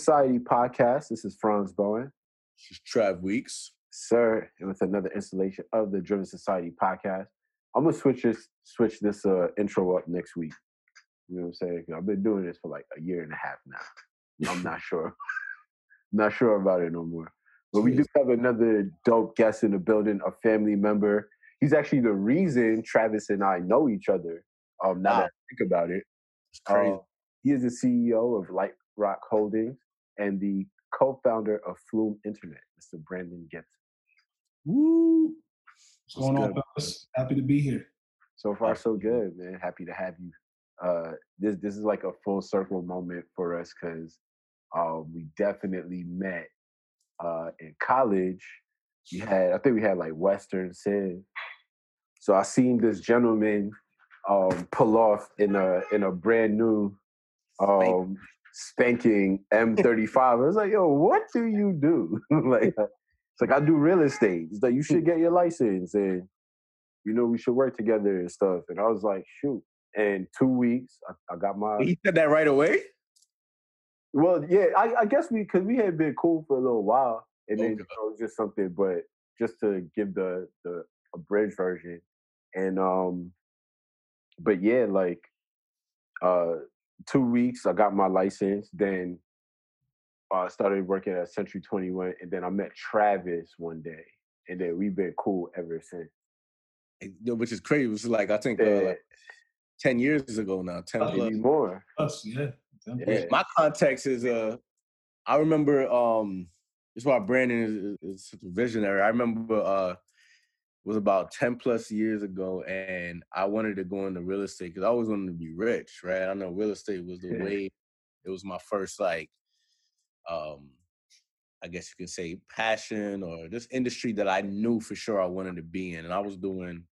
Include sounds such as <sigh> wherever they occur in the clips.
Society podcast. This is Franz Bowen. This is Trav Weeks. Sir, and with another installation of the Driven Society podcast. I'm gonna switch this switch this uh, intro up next week. You know what I'm saying? I've been doing this for like a year and a half now. I'm not <laughs> sure. not sure about it no more. But we do have another dope guest in the building, a family member. He's actually the reason Travis and I know each other. Um, now wow. that I think about it, it's crazy. Uh, he is the CEO of Light Rock Holdings and the co-founder of Flume Internet, Mr. Brandon Gibson. Woo! What's going on, fellas? Happy to be here. So far, so good, man. Happy to have you. Uh, this this is like a full circle moment for us because um, we definitely met uh, in college. We had, I think we had like Western Civ. So I seen this gentleman um, pull off in a in a brand new um, spanking M35. I was like, yo, what do you do? <laughs> like, it's like I do real estate. It's like you should get your license and you know we should work together and stuff. And I was like, shoot. And two weeks, I, I got my. He said that right away. Well, yeah, I, I guess we because we had been cool for a little while, and then okay. it was just something. But just to give the the abridged version, and um, but yeah, like uh, two weeks, I got my license. Then I uh, started working at Century Twenty One, and then I met Travis one day, and then we've been cool ever since. Which is crazy. It was like I think uh, like ten years ago now. Ten plus. more. Us, yeah. yeah. My context is uh, I remember um, this is why Brandon is, is such a visionary. I remember uh, was about 10 plus years ago and I wanted to go into real estate because I always wanted to be rich, right? I know real estate was the yeah. way it was my first like um I guess you could say passion or this industry that I knew for sure I wanted to be in. And I was doing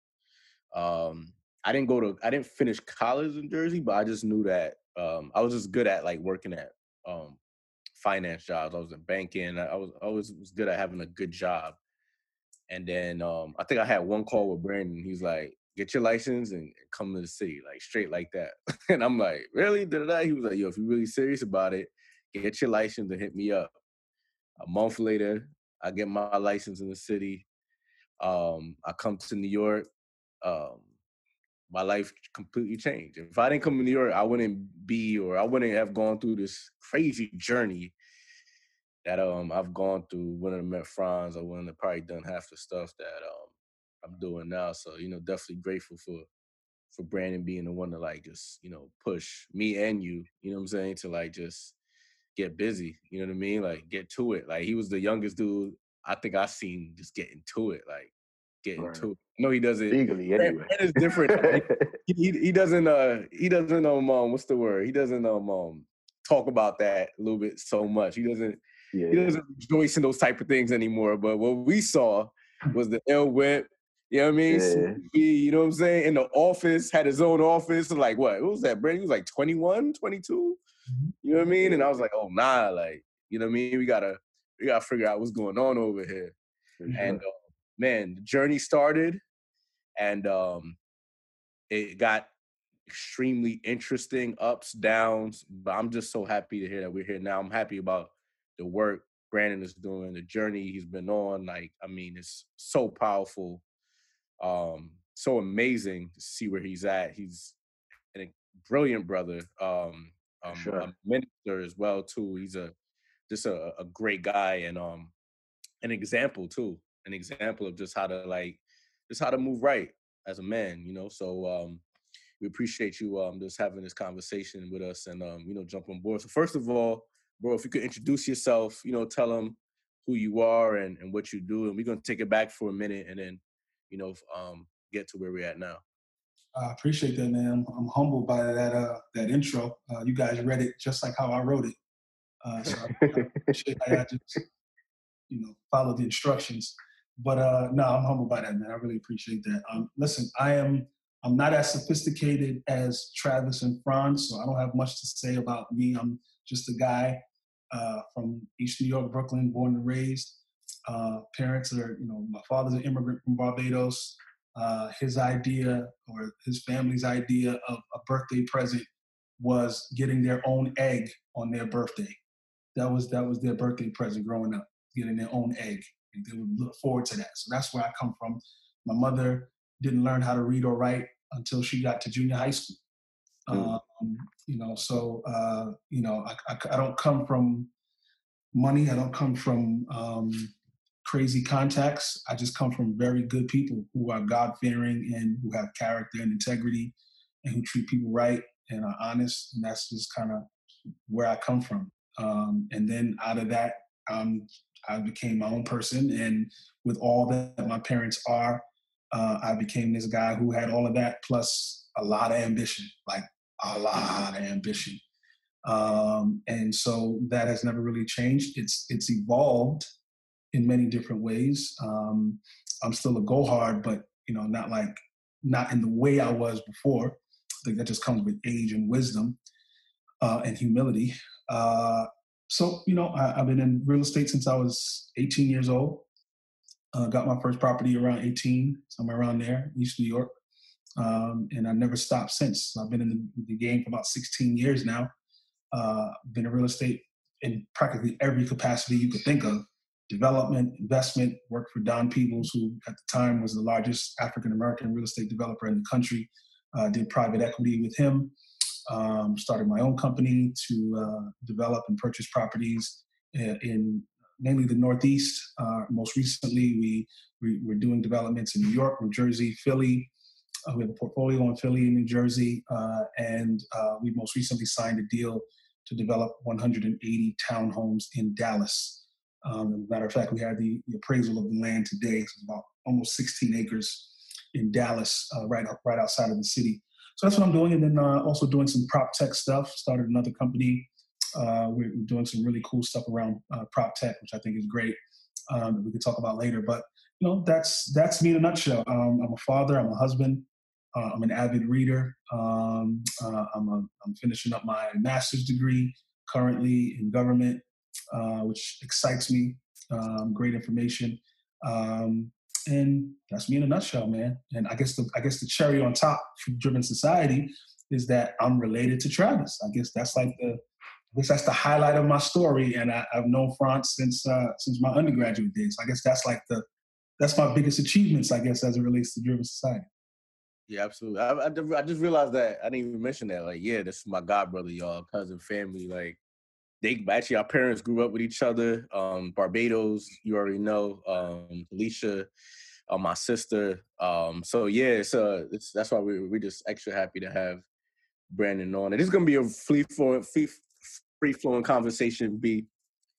um I didn't go to I didn't finish college in Jersey, but I just knew that um I was just good at like working at um finance jobs. I was in banking. I was always was good at having a good job. And then um, I think I had one call with Brandon. He's like, "Get your license and come to the city, like straight like that." <laughs> and I'm like, "Really?" Da-da-da. He was like, "Yo, if you're really serious about it, get your license and hit me up." A month later, I get my license in the city. Um, I come to New York. Um, my life completely changed. If I didn't come to New York, I wouldn't be, or I wouldn't have gone through this crazy journey that um I've gone through. Wouldn't have met Franz. I wouldn't have probably done half the stuff that um I'm doing now. So you know, definitely grateful for for Brandon being the one to like just you know push me and you. You know what I'm saying to like just get busy. You know what I mean? Like get to it. Like he was the youngest dude I think I seen just getting to it. Like getting right. to it. No, he doesn't. Legally, anyway. That is different. he, <laughs> he, he doesn't. Uh, he doesn't um, um. What's the word? He doesn't um, um talk about that a little bit so much. He doesn't yeah. he doesn't rejoice in those type of things anymore. But what we saw was the L whip. You know what I mean? Yeah. You know what I'm saying? In the office, had his own office. Like what? What was that? Brandon He was like 21, 22. Mm-hmm. You know what I mean? And I was like, oh nah, like, you know what I mean? We gotta we gotta figure out what's going on over here. Sure. And uh, man, the journey started and um it got extremely interesting ups, downs. But I'm just so happy to hear that we're here now. I'm happy about the work Brandon is doing, the journey he's been on. Like, I mean, it's so powerful, um, so amazing to see where he's at. He's a brilliant brother, um, um, sure. a minister as well too. He's a just a, a great guy and um, an example too, an example of just how to like, just how to move right as a man. You know, so um, we appreciate you um just having this conversation with us and um you know jump on board. So first of all bro, if you could introduce yourself, you know, tell them who you are and, and what you do. And we're going to take it back for a minute and then, you know, um, get to where we're at now. I appreciate that, man. I'm, I'm humbled by that uh, that intro. Uh, you guys read it just like how I wrote it. Uh, so I, I appreciate I just, you know, follow the instructions. But uh, no, I'm humbled by that, man. I really appreciate that. Um, listen, I am I'm not as sophisticated as Travis and Franz, so I don't have much to say about me. I'm just a guy uh, from East New York, Brooklyn, born and raised. Uh, parents are, you know, my father's an immigrant from Barbados. Uh, his idea or his family's idea of a birthday present was getting their own egg on their birthday. that was that was their birthday present growing up, getting their own egg, and they would look forward to that. So that's where I come from. My mother didn't learn how to read or write until she got to junior high school. Mm. Um, you know, so uh, you know, I, I, I, don't come from money. I don't come from um, crazy contacts. I just come from very good people who are God fearing and who have character and integrity, and who treat people right and are honest. And that's just kind of where I come from. Um, and then out of that, um, I became my own person, and with all that my parents are, uh, I became this guy who had all of that plus a lot of ambition, like a lot of ambition. Um, and so that has never really changed. It's it's evolved in many different ways. Um, I'm still a go hard, but you know, not like not in the way I was before. I think that just comes with age and wisdom uh, and humility. Uh, so you know, I, have been in real estate since I was 18 years old. Uh, got my first property around 18, somewhere around there, East New York, um, and I never stopped since. I've been in the, game for about 16 years now. Uh, been in real estate in practically every capacity you could think of development, investment, worked for Don Peebles, who at the time was the largest African American real estate developer in the country. Uh, did private equity with him. Um, started my own company to uh, develop and purchase properties in, in mainly the Northeast. Uh, most recently, we, we were doing developments in New York, New Jersey, Philly. Uh, we have a portfolio in Philly and New Jersey, uh, and uh, we most recently signed a deal to develop 180 townhomes in Dallas. Um, matter of fact, we had the, the appraisal of the land today. It's about almost 16 acres in Dallas, uh, right right outside of the city. So that's what I'm doing, and then uh, also doing some prop tech stuff. Started another company. Uh, we're, doing some really cool stuff around prop tech, which I think is great. Um, we can talk about later. But you know, that's that's me in a nutshell. Um, I'm a father. I'm a husband. Uh, I'm an avid reader. Um, uh, I'm, a, I'm finishing up my master's degree currently in government uh, which excites me. Um, great information, um, and that's me in a nutshell, man. And I guess the I guess the cherry on top for Driven Society is that I'm related to Travis. I guess that's like the I guess that's the highlight of my story, and I, have known Franz since uh, since my undergraduate days. I guess that's like the that's my biggest achievements, I guess, as it relates to Driven Society. Yeah, absolutely. I, I, I, just realized that I didn't even mention that. Like, yeah, this is my god brother, y'all, cousin, family. Like, they actually our parents grew up with each other. Um, Barbados, you already know. Um, Alicia, uh, my sister. Um, so yeah, it's, uh, it's that's why we we're just extra happy to have Brandon on. And it's gonna be a free flowing, free, free flowing conversation. Be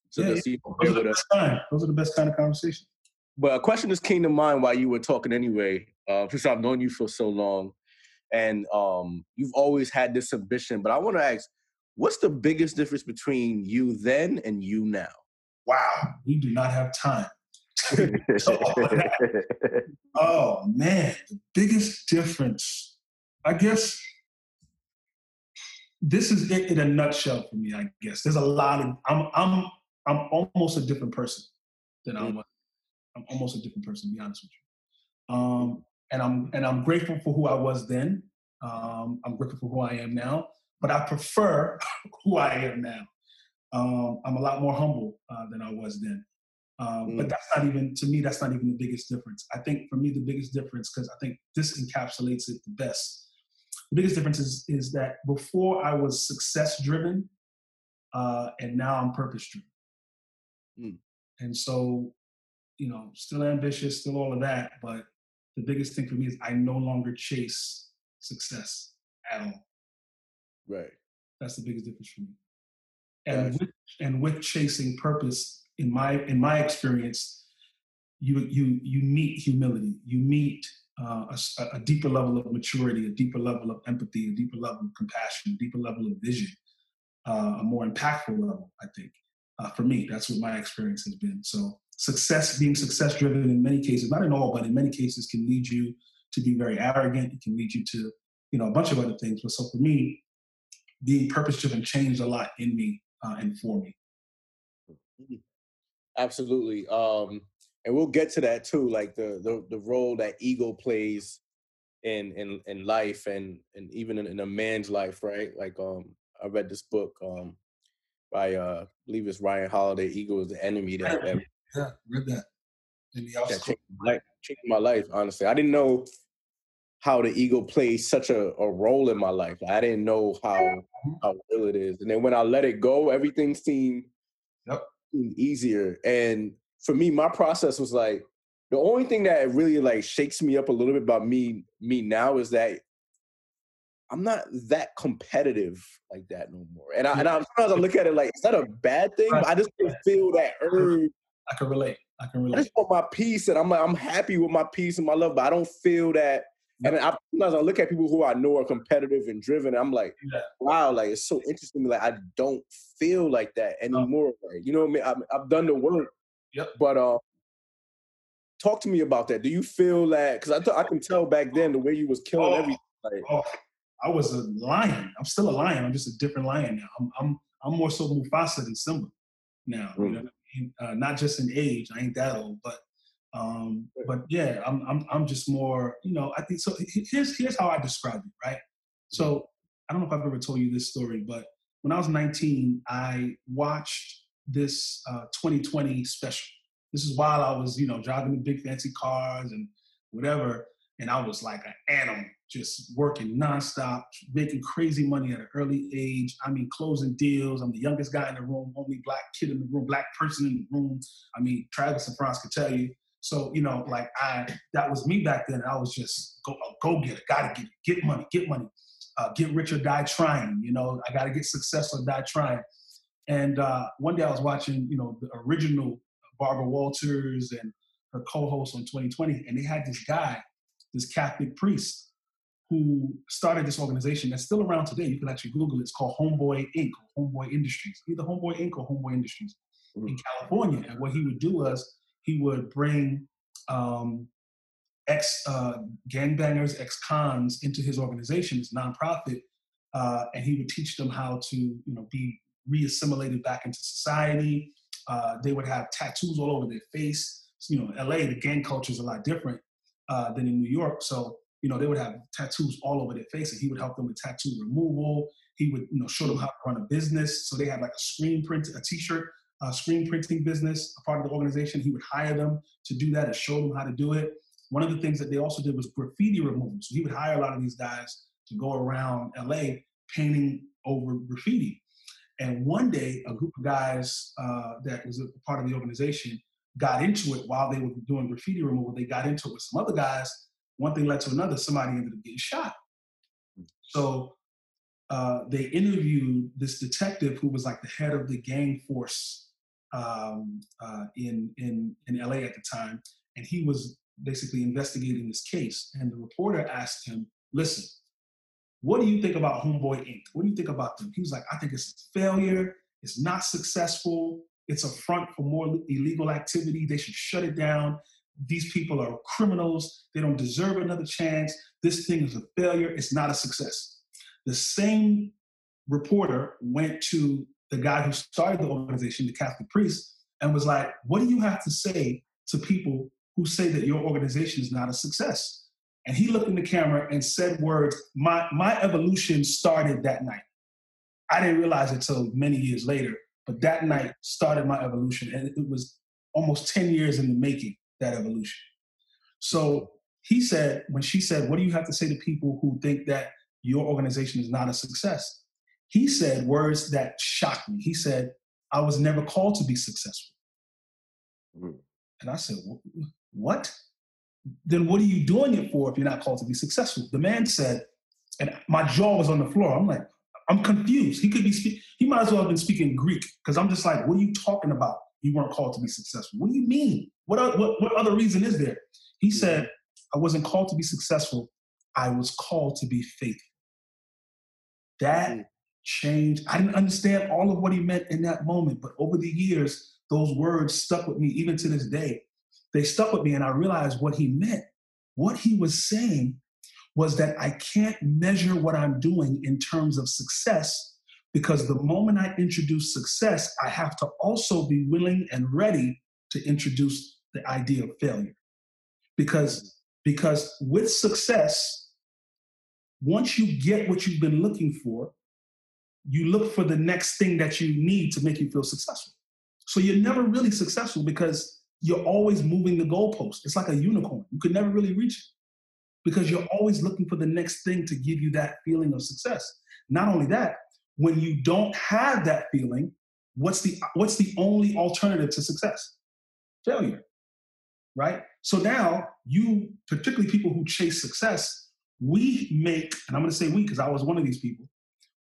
so yeah, yeah. Those, are the best kind. Those are the best kind of conversation. But a question just came to mind while you were talking anyway. Uh, since I've known you for so long, and um, you've always had this ambition. But I want to ask, What's the biggest difference between you then and you now? Wow, we do not have time. <laughs> <laughs> oh man, the biggest difference. I guess this is it in a nutshell for me. I guess there's a lot of I'm I'm I'm almost a different person than I mm. was. I'm almost a different person. To be honest with you. Um, and I'm and I'm grateful for who I was then. Um, I'm grateful for who I am now but I prefer <laughs> who I am now. Um, I'm a lot more humble uh, than I was then. Um, mm. But that's not even, to me, that's not even the biggest difference. I think for me, the biggest difference, because I think this encapsulates it the best. The biggest difference is, is that before I was success driven, uh, and now I'm purpose driven. Mm. And so, you know, still ambitious, still all of that, but the biggest thing for me is I no longer chase success at all. Right. That's the biggest difference for me. And with, and with chasing purpose, in my in my experience, you you you meet humility. You meet uh, a, a, deeper level of maturity, a deeper level of empathy, a deeper level of compassion, a deeper level of vision, uh, a more impactful level. I think uh, for me, that's what my experience has been. So success, being success driven in many cases, not in all, but in many cases, can lead you to be very arrogant. It can lead you to you know a bunch of other things. But so for me, being purpose driven changed a lot in me uh, and for me. Mm-hmm. Absolutely. Um, and we'll get to that too, like the the, the role that ego plays in in in life and and even in, in a man's life, right? Like um I read this book, um by uh, I believe it's Ryan Holiday. Ego is the enemy. That, that yeah, read that. And the that changed, my life, changed my life. Honestly, I didn't know how the ego plays such a, a role in my life. I didn't know how Mm-hmm. how real it is. And then when I let it go, everything seemed, Yep. easier. And for me, my process was like the only thing that really like shakes me up a little bit about me me now is that I'm not that competitive like that no more. And I and I, sometimes I look at it like is that a bad thing, but I just feel that <laughs> urge. I can relate. I can relate. I just want my peace, and I'm like I'm happy with my peace and my love, but I don't feel that. And I, sometimes I look at people who I know are competitive and driven. I'm like, Yeah. wow, like it's so interesting. Like I don't feel like that anymore. Like, you know what I mean? I've, I've done the work. Yep. But uh, talk to me about that. Do you feel that? Because I th- I can tell back then the way you was killing Oh. everything. Like, Oh, I was a lion. I'm still a lion. I'm just a different lion now. I'm I'm I'm more so Mufasa than Simba now. You Mm. know I mean? Uh, not just in age. I ain't that old, but um, but yeah, I'm I'm I'm just more. You know, I think so. Here's here's how I describe it. Right. So I don't know if I've ever told you this story, but when I was 19, I watched this uh, 2020 special. This is while I was, you know, driving the big fancy cars and whatever, and I was like an animal, just working nonstop, making crazy money at an early age. I mean, closing deals. I'm the youngest guy in the room, only black kid in the room, black person in the room. I mean, Travis and Franz could tell you. So, you know, like I, that was me back then. I was just go, go get it, gotta get it, get money, get money, uh, get rich or die trying. You know, I gotta get success or die trying. And uh, one day I was watching, you know, the original Barbara Walters and her co-host on 2020, and they had this guy, this Catholic priest, who started this organization that's still around today. You can actually Google it. It's called Homeboy Inc. or Homeboy Industries, either Homeboy Inc. or Homeboy Industries in California. And what he would do was he would bring um, ex uh, gangbangers, ex cons into his organization, his nonprofit, uh, and he would teach them how to, you know, be re-assimilated back into society. Uh, they would have tattoos all over their face. So, you know, LA, the gang culture is a lot different uh, than in New York. So, you know, they would have tattoos all over their face, and he would help them with tattoo removal. He would, you know, show them how to run a business. So they had like a screen print, a T-shirt, uh, screen printing business, a part of the organization. He would hire them to do that and show them how to do it. One of the things that they also did was graffiti removal. So he would hire a lot of these guys to go around LA painting over graffiti. And one day, a group of guys uh, that was a part of the organization got into it while they were doing graffiti removal. They got into it with some other guys. One thing led to another. Somebody ended up getting shot. So uh, they interviewed this detective who was like the head of the gang force um, uh, in, in, in LA at the time. And he was basically investigating this case. And the reporter asked him, listen, what do you think about Homeboy Inc? What do you think about them? He was like, I think it's a failure. It's not successful. It's a front for more illegal activity. They should shut it down. These people are criminals. They don't deserve another chance. This thing is a failure. It's not a success. The same reporter went to the guy who started the organization, the Catholic priest, and was like, What do you have to say to people who say that your organization is not a success? And he looked in the camera and said words, my, my evolution started that night. I didn't realize it till many years later, but that night started my evolution. And it was almost 10 years in the making, that evolution. So he said, when she said, What do you have to say to people who think that your organization is not a success? He said words that shocked me. He said, I was never called to be successful. Mm. And I said, What? Then what are you doing it for if you're not called to be successful? The man said, and my jaw was on the floor. I'm like, I'm confused. He could be speak- he might as well have been speaking Greek because I'm just like, what are you talking about? You weren't called to be successful. What do you mean? What, what what other reason is there? He said, I wasn't called to be successful. I was called to be faithful. That Mm. changed. I didn't understand all of what he meant in that moment, but over the years, those words stuck with me even to this day. They stuck with me, and I realized what he meant. What he was saying was that I can't measure what I'm doing in terms of success because the moment I introduce success, I have to also be willing and ready to introduce the idea of failure. Because, because with success, once you get what you've been looking for, you look for the next thing that you need to make you feel successful. So you're never really successful because you're always moving the goalpost. It's like a unicorn. You could never really reach it because you're always looking for the next thing to give you that feeling of success. Not only that, when you don't have that feeling, what's the what's the only alternative to success? Failure. Right? So now you, particularly people who chase success, we make, and I'm going to say we because I was one of these people,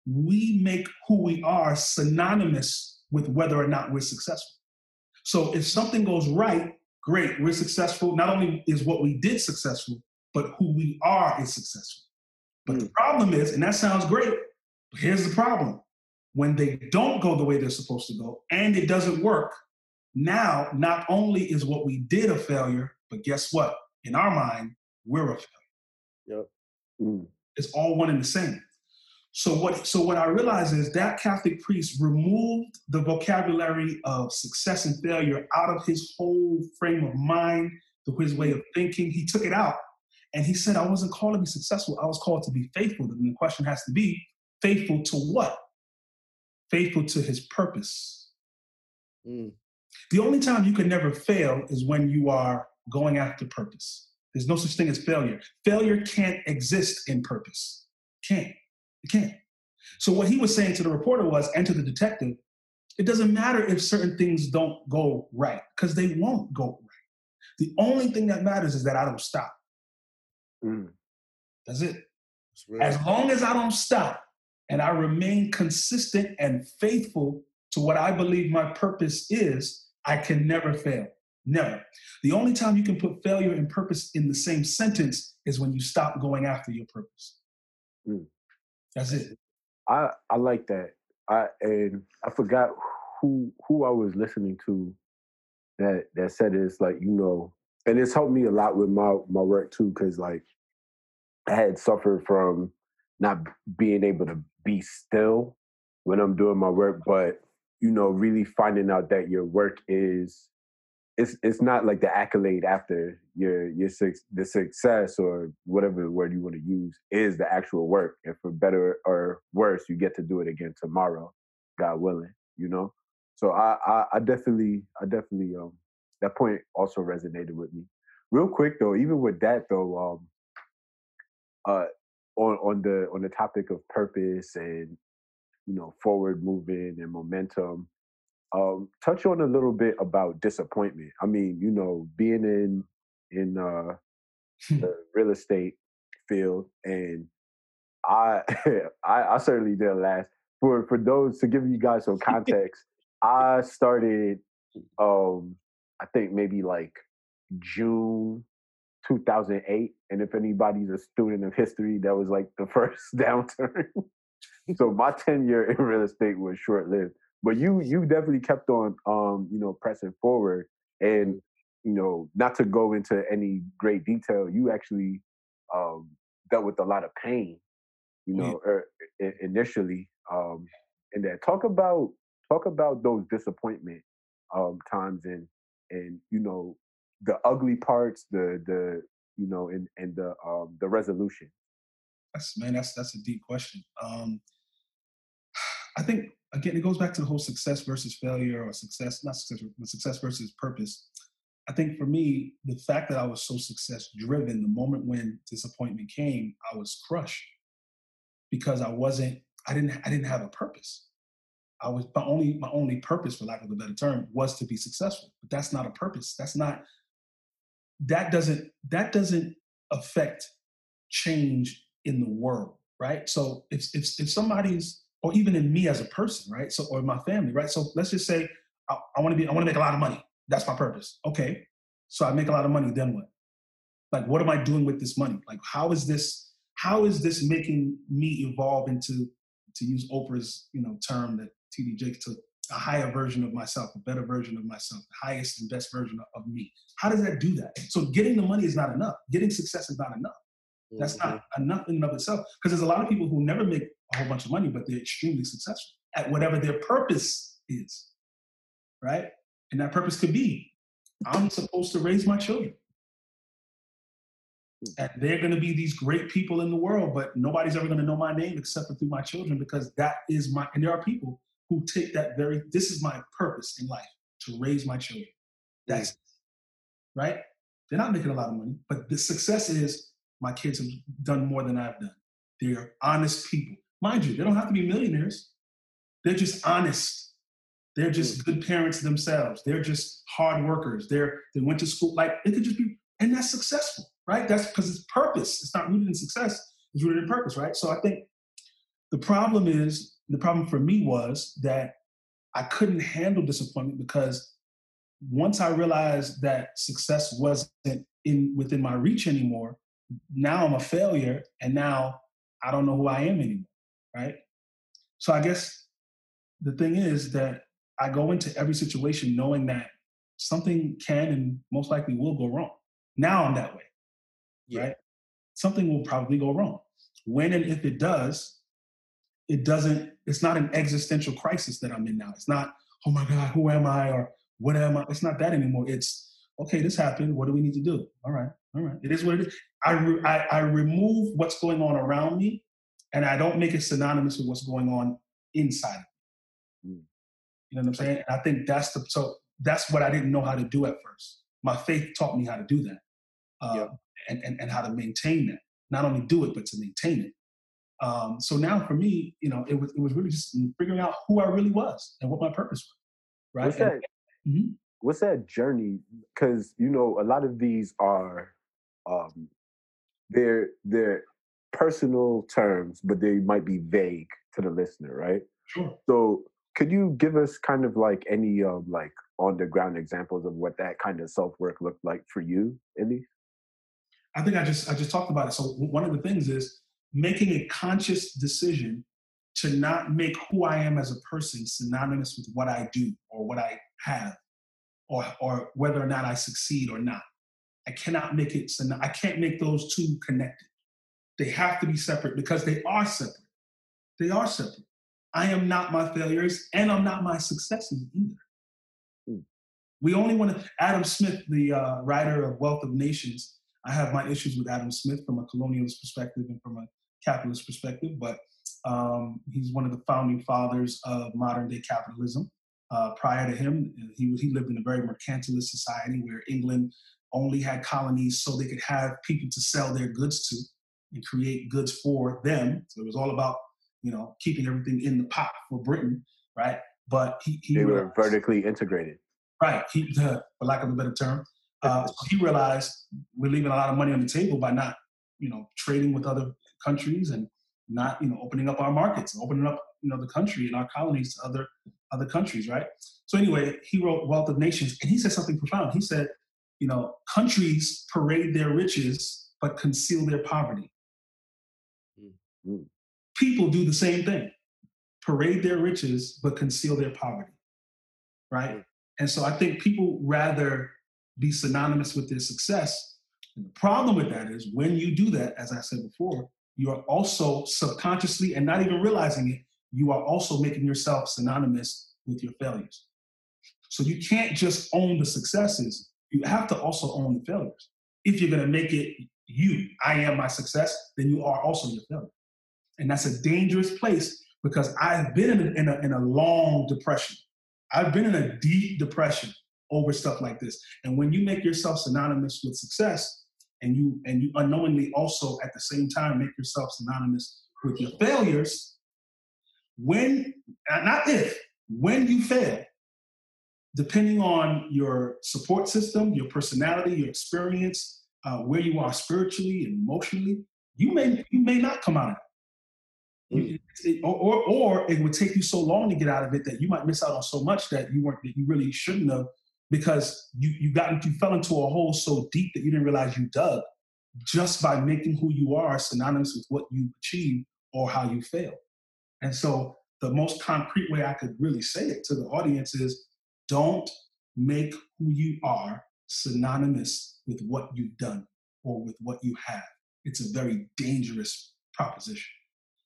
we make who we are synonymous with whether or not we're successful. So if something goes right, great, we're successful. Not only is what we did successful, but who we are is successful. But the hmm. problem is, and that sounds great, but here's the problem. When they don't go the way they're supposed to go and it doesn't work, now not only is what we did a failure, but guess what? In our mind, we're a failure. Yep. Mm. It's all one and the same. So what so what I realized is that Catholic priest removed the vocabulary of success and failure out of his whole frame of mind, to his way of thinking. He took it out and he said, I wasn't called to be successful, I was called to be faithful. And the question has to be faithful to what? Faithful to his purpose. Mm. The only time you can never fail is when you are going after purpose. There's no such thing as failure. Failure can't exist in purpose. Can't. It can't. So what he was saying to the reporter was, and to the detective, it doesn't matter if certain things don't go right, because they won't go right. The only thing that matters is that I don't stop. Mm. That's it. That's as long as I don't stop and I remain consistent and faithful to what I believe my purpose is, I can never fail. Never. The only time you can put failure and purpose in the same sentence is when you stop going after your purpose. Mm. That's it. I I like that. I and I forgot who who I was listening to that that said it's like you know, and it's helped me a lot with my my work too because like I had suffered from not being able to be still when I'm doing my work, but you know, really finding out that your work is it's it's not like the accolade after your your the success or whatever word you want to use is the actual work. And for better or worse you get to do it again tomorrow god willing you know? So i i, I definitely i definitely um that point also resonated with me. Real quick though even with that though um uh on on the on the topic of purpose and you know forward moving and momentum um, touch on a little bit about disappointment. I mean, you know, being in in uh, hmm. the real estate field, and I, <laughs> I, I certainly didn't last. For for those to give you guys some context, I started, um, I think maybe like June 2008, and if anybody's a student of history, that was like the <laughs> first <laughs> downturn. so <laughs> my tenure in real estate was short lived but you you definitely kept on um you know pressing forward and you know not to go into any great detail you actually um dealt with a lot of pain you know yeah. er, initially um and that talk about talk about those disappointment um times and and you know the ugly parts the the you know and and the um the resolution that's man that's that's a deep question um i think again, it goes back to the whole success versus failure or success, not success, but success versus purpose. I think for me, the fact that I was so success driven, the moment when disappointment came, I was crushed because I wasn't, I didn't, I didn't have a purpose. I was my only, my only purpose, for lack of a better term, was to be successful. But that's not a purpose. That's not, that doesn't, that doesn't affect change in the world, right? So if if if somebody's or even in me as a person, right? So, or my family, right? So let's just say I, I want to be, I want to make a lot of money. That's my purpose. Okay. So I make a lot of money. Then what? Like, what am I doing with this money? Like, how is this, how is this making me evolve into, to use Oprah's, you know, term that TD Jakes took, a higher version of myself, a better version of myself, the highest and best version of me. How does that do that? So getting the money is not enough. Getting success is not enough. That's mm-hmm. not enough in and of itself. Because there's a lot of people who never make a whole bunch of money, but they're extremely successful at whatever their purpose is. Right? And that purpose could be I'm supposed to raise my children. Hmm. And they're going to be these great people in the world, but nobody's ever going to know my name except for through my children because that is my, and there are people who take that very, this is my purpose in life to raise my children. That's right. They're not making a lot of money, but the success is my kids have done more than I've done. They're honest people. Mind you, they don't have to be millionaires. They're just honest. They're just hmm. good parents themselves. They're just hard workers. They're they went to school. Like it could just be, and that's successful, right? That's because it's purpose. It's not rooted in success. It's rooted in purpose, right? So I think the problem is the problem for me was that I couldn't handle disappointment because once I realized that success wasn't in within my reach anymore, now I'm a failure, and now I don't know who I am anymore, right? So I guess the thing is that I go into every situation knowing that something can and most likely will go wrong. Now I'm that way, yeah. right? Something will probably go wrong. When and if it does, it doesn't, it's not an existential crisis that I'm in now. It's not, oh my God, who am I? Or what am I? It's not that anymore. It's, okay, this happened. What do we need to do? All right, all right. It is what it is. I, re- I, I remove what's going on around me and I don't make it synonymous with what's going on inside Mm. You know what I'm saying? And I think that's the so that's what I didn't know how to do at first. My faith taught me how to do that, uh, yep. and, and and how to maintain that. Not only do it, but to maintain it. Um, so now for me, you know, it was it was really just figuring out who I really was and what my purpose was. Right. What's that? Mm-hmm. What's that journey? Because you know, a lot of these are, um, they're they're personal terms, but they might be vague to the listener, right? Sure. So could you give us kind of like any um, like on the ground examples of what that kind of self work looked like for you, Indy? I think I just I just talked about it. So one of the things is making a conscious decision to not make who I am as a person synonymous with what I do or what I have, or or whether or not I succeed or not. I cannot make it. I can't make those two connected. They have to be separate because they are separate. They are separate. I am not my failures and I'm not my successes either. Mm. We only want to, Adam Smith, the uh, writer of Wealth of Nations, I have my issues with Adam Smith from a colonialist perspective and from a capitalist perspective, but um, he's one of the founding fathers of modern day capitalism. Uh, prior to him, he, he lived in a very mercantilist society where England only had colonies so they could have people to sell their goods to and create goods for them. So it was all about you know, keeping everything in the pot for Britain, right? But he, he they were vertically integrated, right? He, uh, <laughs> for lack of a better term, uh, he realized we're leaving a lot of money on the table by not, you know, trading with other countries and not, you know, opening up our markets, opening up, you know, the country and our colonies to other other countries, right? So anyway, he wrote Wealth of Nations, and he said something profound. He said, you know, countries parade their riches but conceal their poverty. Mm-hmm people do the same thing parade their riches but conceal their poverty right and so i think people rather be synonymous with their success and the problem with that is when you do that as i said before you are also subconsciously and not even realizing it you are also making yourself synonymous with your failures so you can't just own the successes you have to also own the failures if you're going to make it you i am my success then you are also your failure and that's a dangerous place because I've been in a, in a, in a long depression. I've been in a deep depression over stuff like this. And when you make yourself synonymous with success, and you and you unknowingly also at the same time make yourself synonymous with your failures, when not if when you fail, depending on your support system, your personality, your experience, uh, where you are spiritually and emotionally, you may you may not come out of it. Mm. or, or, or it would take you so long to get out of it that you might miss out on so much that you weren't that you really shouldn't have because you you got you fell into a hole so deep that you didn't realize you dug just by making who you are synonymous with what you achieved or how you failed. And so the most concrete way I could really say it to the audience is don't make who you are synonymous with what you've done or with what you have. It's a very dangerous proposition.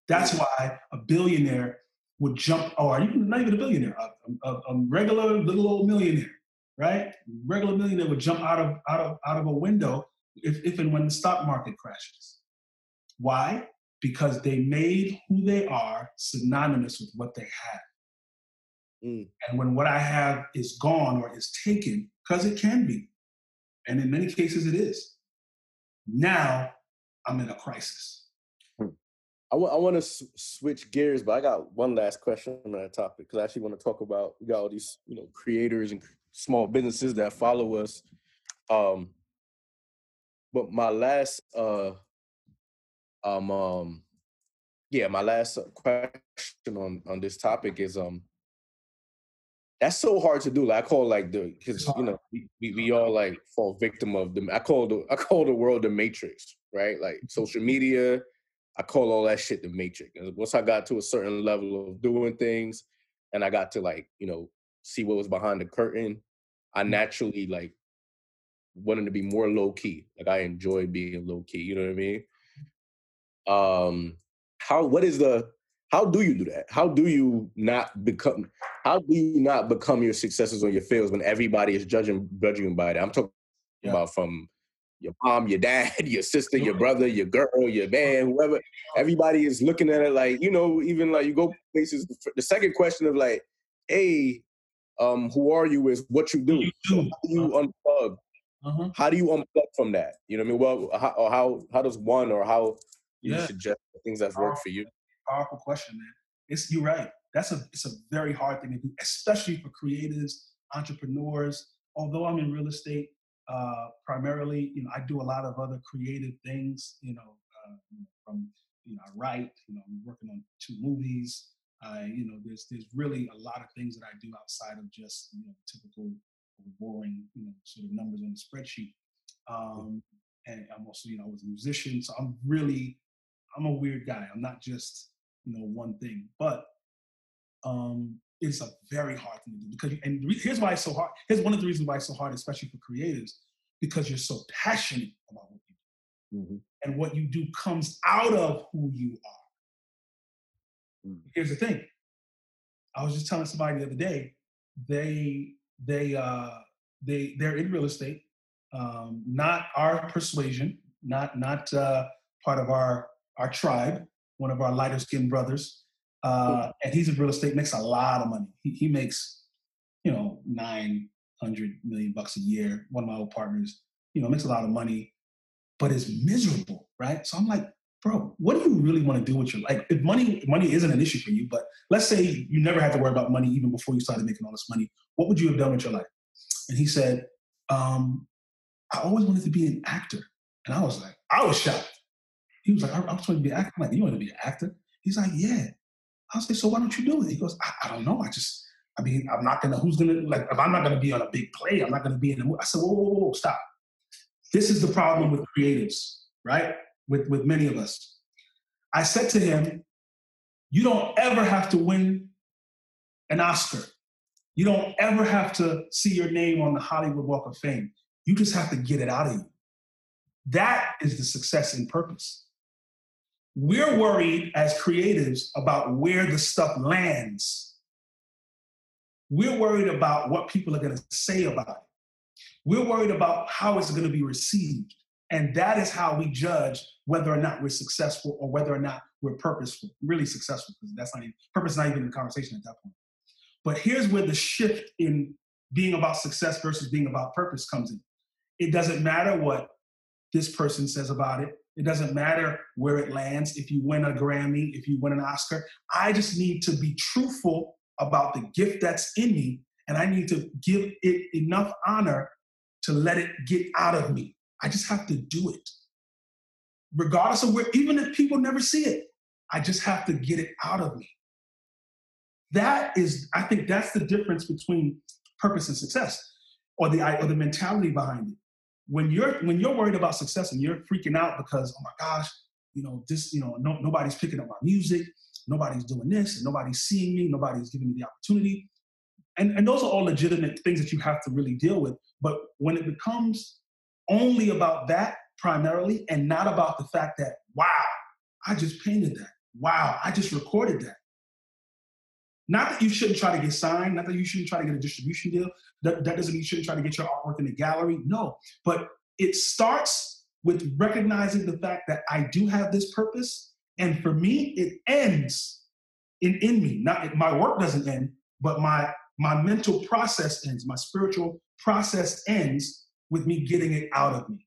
That's why a billionaire would jump, or even not even a billionaire, a, a, a, regular little old millionaire, right? Regular millionaire would jump out of out of out of a window if, if and when the stock market crashes. Why? Because they made who they are synonymous with what they have. Mm. And when what I have is gone or is taken, because it can be, and in many cases it is, now I'm in a crisis. I want I want to s- switch gears, but I got one last question on that topic because I actually want to talk about we got all these you know creators and small businesses that follow us. Um, but my last uh um um yeah my last question on on this topic is um that's so hard to do. Like I call like the because you know we, we, we all like fall victim of the I call the I call the world the matrix, right? Like social media, I call all that shit the matrix. And once I got to a certain level of doing things, and I got to like you know see what was behind the curtain, I naturally like wanted to be more low key. Like I enjoy being low key. You know what I mean? Um, how what is the how do you do that? How do you not become? How do you not become your successes or your fails when everybody is judging judging by that? I'm talking Yeah. about from your mom, your dad, <laughs> your sister, your brother, your girl, your man, whoever. Everybody is looking at it like you know. Even like you go places. The second question of like, hey, um, who are you? Is what you do. You So do. how do you unplug? Uh-huh. How do you unplug from that? You know what I mean? Well, how or how how does one or how you Yeah. suggest the things that's worked for you? powerful question, man. It's you're right. That's a it's a very hard thing to do, especially for creatives, entrepreneurs. Although I'm in real estate uh, primarily, you know, I do a lot of other creative things. You know, uh, you from you know, I write. You know, I'm working on two movies. I, you know, there's there's really a lot of things that I do outside of just you know typical boring you know sort of numbers on the spreadsheet. Um, and I'm also you know I was a musician, so I'm really I'm a weird guy. I'm not just you know one thing, but um, it's a very hard thing to do because. And here's why it's so hard. Here's one of the reasons why it's so hard, especially for creatives, because you're so passionate about what you do, Mhm. and what you do comes out of who you are. Mm. Here's the thing. I was just telling somebody the other day. They they uh, they they're in real estate, um, not our persuasion, not not uh, part of our our tribe, one of our lighter skinned brothers. Uh, and he's in real estate, makes a lot of money. He, he makes, you know, 900 million bucks a year. One of my old partners, you know, makes a lot of money, but is miserable, right? So I'm like, bro, what do you really want to do with your life? If money, money isn't an issue for you, but let's say you never had to worry about money even before you started making all this money, what would you have done with your life? And he said, um, I always wanted to be an actor. And I was like, I was shocked. He was like, I, I was trying to be an actor. I'm like, you want to be an actor? He's like, yeah. I was like, so why don't you do it? He goes, I, I don't know. I just, I mean, I'm not gonna. Who's gonna like? If I'm not gonna be on a big play, I'm not gonna be in a movie. I said, whoa, whoa, whoa, whoa, stop. This is the problem with creatives, right? With with many of us. I said to him, you don't ever have to win an Oscar. You don't ever have to see your name on the Hollywood Walk of Fame. You just have to get it out of you. That is the success in purpose. We're worried as creatives about where the stuff lands. We're worried about what people are going to say about it. We're worried about how it's going to be received. And that is how we judge whether or not we're successful or whether or not we're purposeful, really successful, because that's not even, purpose, not even in the conversation at that point. But here's where the shift in being about success versus being about purpose comes in. It doesn't matter what this person says about it. It doesn't matter where it lands. If you win a Grammy, if you win an Oscar, I just need to be truthful about the gift that's in me, and I need to give it enough honor to let it get out of me. I just have to do it. Regardless of where, even if people never see it, I just have to get it out of me. That is, I think that's the difference between purpose and success, or the or the mentality behind it. When you're when you're worried about success and you're freaking out because oh my gosh you know this you know no, nobody's picking up my music nobody's doing this and nobody's seeing me nobody's giving me the opportunity. And and those are all legitimate things that you have to really deal with. But when it becomes only about that primarily and not about the fact that wow i just painted that wow i just recorded that not that you shouldn't try to get signed, not that you shouldn't try to get a distribution deal. That, that doesn't mean you shouldn't try to get your artwork in the gallery. No, but it starts with recognizing the fact that I do have this purpose. And for me, it ends in, in me. Not my work doesn't end, but my my mental process ends, my spiritual process ends with me getting it out of me.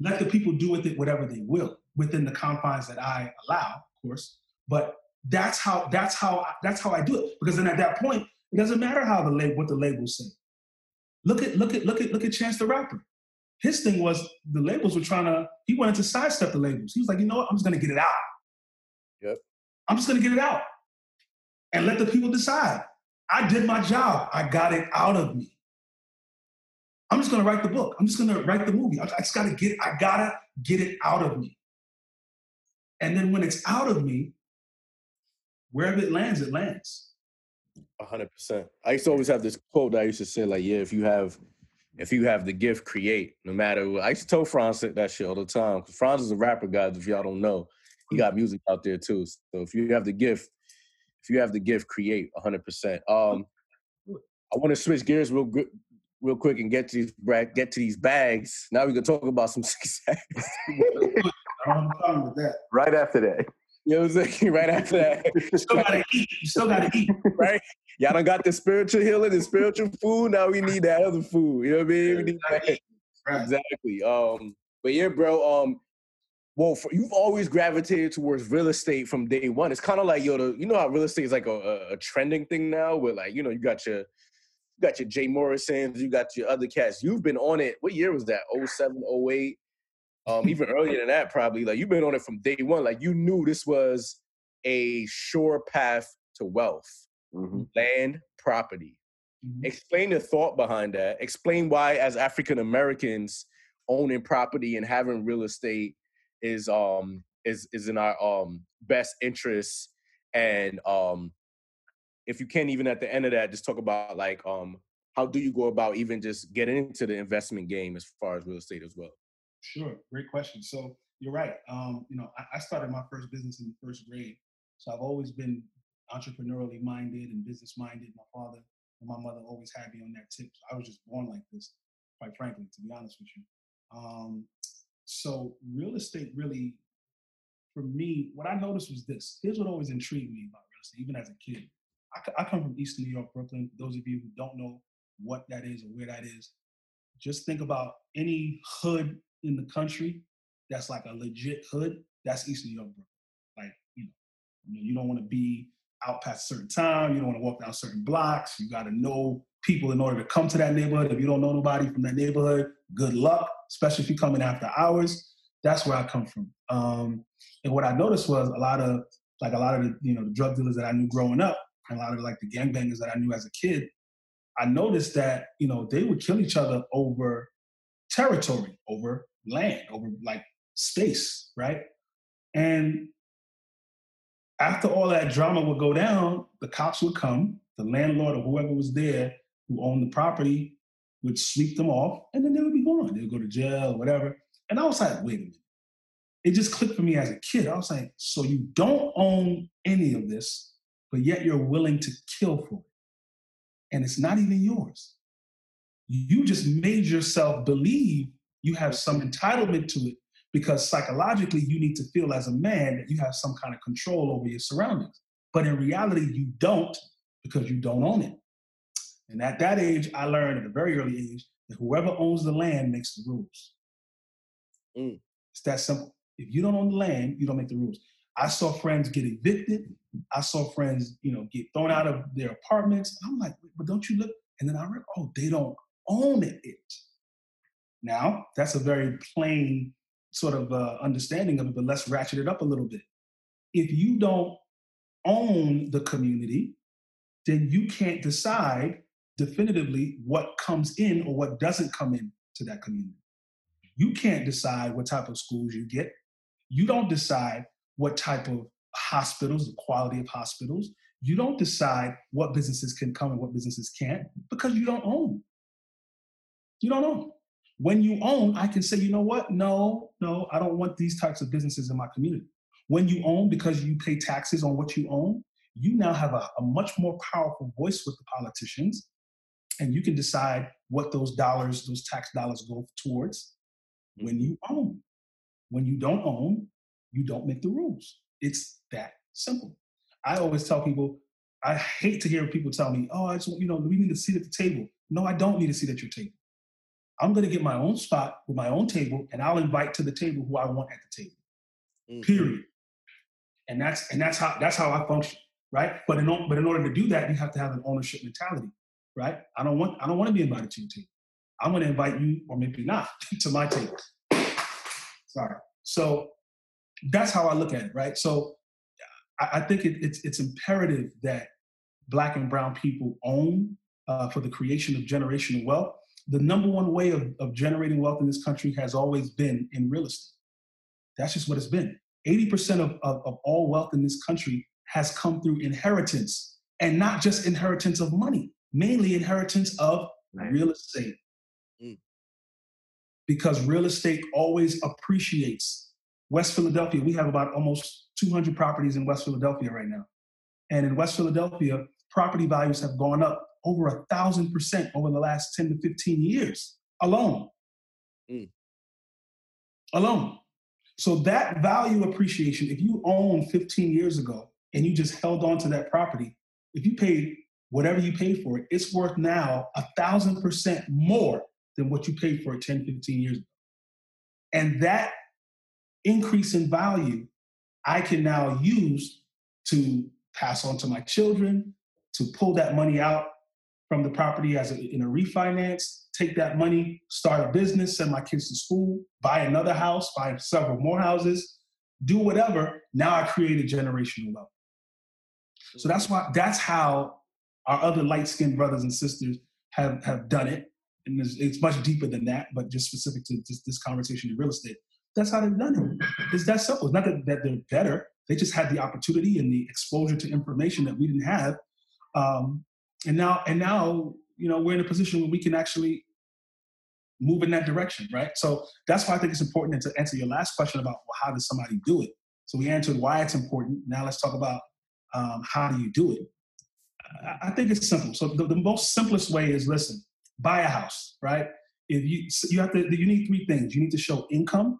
Let the people do with it whatever they will within the confines that I allow, of course. But that's how that's how that's how I do it. Because then at that point, it doesn't matter how the label what the labels say. Look at look at look at look at Chance the Rapper. His thing was the labels were trying to. He wanted to sidestep the labels. He was like, you know what? I'm just gonna get it out. Yep. I'm just gonna get it out, and let the people decide. I did my job. I got it out of me. I'm just gonna write the book. I'm just gonna write the movie. I, I just gotta get. I gotta get it out of me. And then when it's out of me, wherever it lands, it lands. A hundred percent. I used to always have this quote that I used to say, like, yeah, if you have if you have the gift, create. No matter what. I used to tell Franz that shit all the time. Cause Franz is a rapper, guys, if y'all don't know. He got music out there too. So if you have the gift, if you have the gift, create hundred percent. Um I want to switch gears real good real quick and get to these get to these bags. Now we can talk about some <laughs> success. I'm fine with that. Right after that. You know what I'm saying? <laughs> Right after that. You still gotta eat. You still gotta eat. right? Y'all done got the spiritual healing, the spiritual food. Now we need that other food. You know what I mean? We need that. Right. Exactly. Um, but yeah, bro. Um, well, for, you've always gravitated towards real estate from day one. It's kind of like yo, the, you know how real estate is like a, a, a trending thing now, where like you know you got your you got your Jay Morrisons, you got your other cats. You've been on it. What year was that? 07, 08? Um, even earlier than that, probably. Like you've been on it from day one. Like you knew this was a sure path to wealth, Mhm. land, property. Mhm. Explain the thought behind that. Explain why, as African Americans, owning property and having real estate is um is is in our um best interest. And um, if you can't even at the end of that, just talk about like um how do you go about even just getting into the investment game as far as real estate as well. Sure, great question. So you're right. Um, you know, I, I started my first business in the first grade, so I've always been entrepreneurially minded and business minded. My father and my mother always had me on that tip. I was just born like this, quite frankly, to be honest with you. Um, so real estate really, for me, what I noticed was this. Here's what always intrigued me about real estate, even as a kid. I, I come from Eastern New York, Brooklyn. Those of you who don't know what that is or where that is, just think about any hood in the country that's like a legit hood. That's East New York, Brooklyn. Like you know, you, you don't want to be out past a certain time. You don't want to walk down certain blocks. You got to know people in order to come to that neighborhood. If you don't know nobody from that neighborhood, good luck. Especially if you come in after hours. That's where I come from. Um, and what I noticed was a lot of like a lot of the you know the drug dealers that I knew growing up, and a lot of like the gangbangers that I knew as a kid. I noticed that you know they would kill each other over territory, over land, over like space, right? And after all that drama would go down, the cops would come, the landlord or whoever was there who owned the property would sweep them off, and then they would be gone. They would go to jail whatever. And I was like, wait a minute. It just clicked for me as a kid. I was like, so you don't own any of this, but yet you're willing to kill for it. And it's not even yours. You just made yourself believe you have some entitlement to it because psychologically you need to feel as a man that you have some kind of control over your surroundings. But in reality, you don't because you don't own it. And at that age, I learned at a very early age that whoever owns the land makes the rules. Mm. It's that simple. If you don't own the land, you don't make the rules. I saw friends get evicted. I saw friends, you know, get thrown out of their apartments. I'm like, but don't you look? And then I read, oh, they don't own it. Now, that's a very plain sort of uh, understanding of it, but let's ratchet it up a little bit. If you don't own the community, then you can't decide definitively what comes in or what doesn't come in to that community. You can't decide what type of schools you get. You don't decide what type of hospitals, the quality of hospitals. You don't decide what businesses can come and what businesses can't because you don't own. You don't own. When you own, I can say, you know what? No, no, I don't want these types of businesses in my community. When you own, because you pay taxes on what you own, you now have a, a much more powerful voice with the politicians, and you can decide what those dollars, those tax dollars go towards when you own. when you don't own, you don't make the rules. It's that simple. I always tell people, I hate to hear people tell me, oh, I just, want, you know, we need a seat at the table. No, I don't need a seat at your table. I'm going to get my own spot with my own table, and I'll invite to the table who I want at the table. Mm-hmm. Period. And that's and that's how that's how I function, right? But in but in order to do that, you have to have an ownership mentality, right? I don't want I don't want to be invited to your table. I'm going to invite you, or maybe not, <laughs> to my table. Sorry. So that's how I look at it, right? So I, I think it, it's it's imperative that black and brown people own uh, for the creation of generational wealth. The number one way of, of generating wealth in this country has always been in real estate. That's just what it's been. 80% of, of, of all wealth in this country has come through inheritance and not just inheritance of money, mainly inheritance of right. real estate. Mm. Because real estate always appreciates. West Philadelphia, we have about almost 200 properties in West Philadelphia right now. And in West Philadelphia, property values have gone up over a thousand percent over the last 10 to 15 years alone. Mm. Alone. So that value appreciation, if you own 15 years ago and you just held on to that property, if you paid whatever you paid for it, it's worth now a thousand percent more than what you paid for it 10, 15 years ago. And that increase in value, I can now use to pass on to my children, to pull that money out from the property as a, in a refinance, take that money, start a business, send my kids to school, buy another house, buy several more houses, do whatever. Now I create a generational wealth. So that's why that's how our other light-skinned brothers and sisters have have done it. And it's, it's much deeper than that, but just specific to this conversation in real estate. That's how they've done it. It's that simple. It's not that, that they're better. They just had the opportunity and the exposure to information that we didn't have. Um, and now, and now, you know, we're in a position where we can actually move in that direction, right? So that's why I think it's important to answer your last question about well, how does somebody do it. So we answered why it's important. Now let's talk about um, how do you do it. I think it's simple. So the, the most simplest way is listen, buy a house, right? If you you have to, you need three things. You need to show income,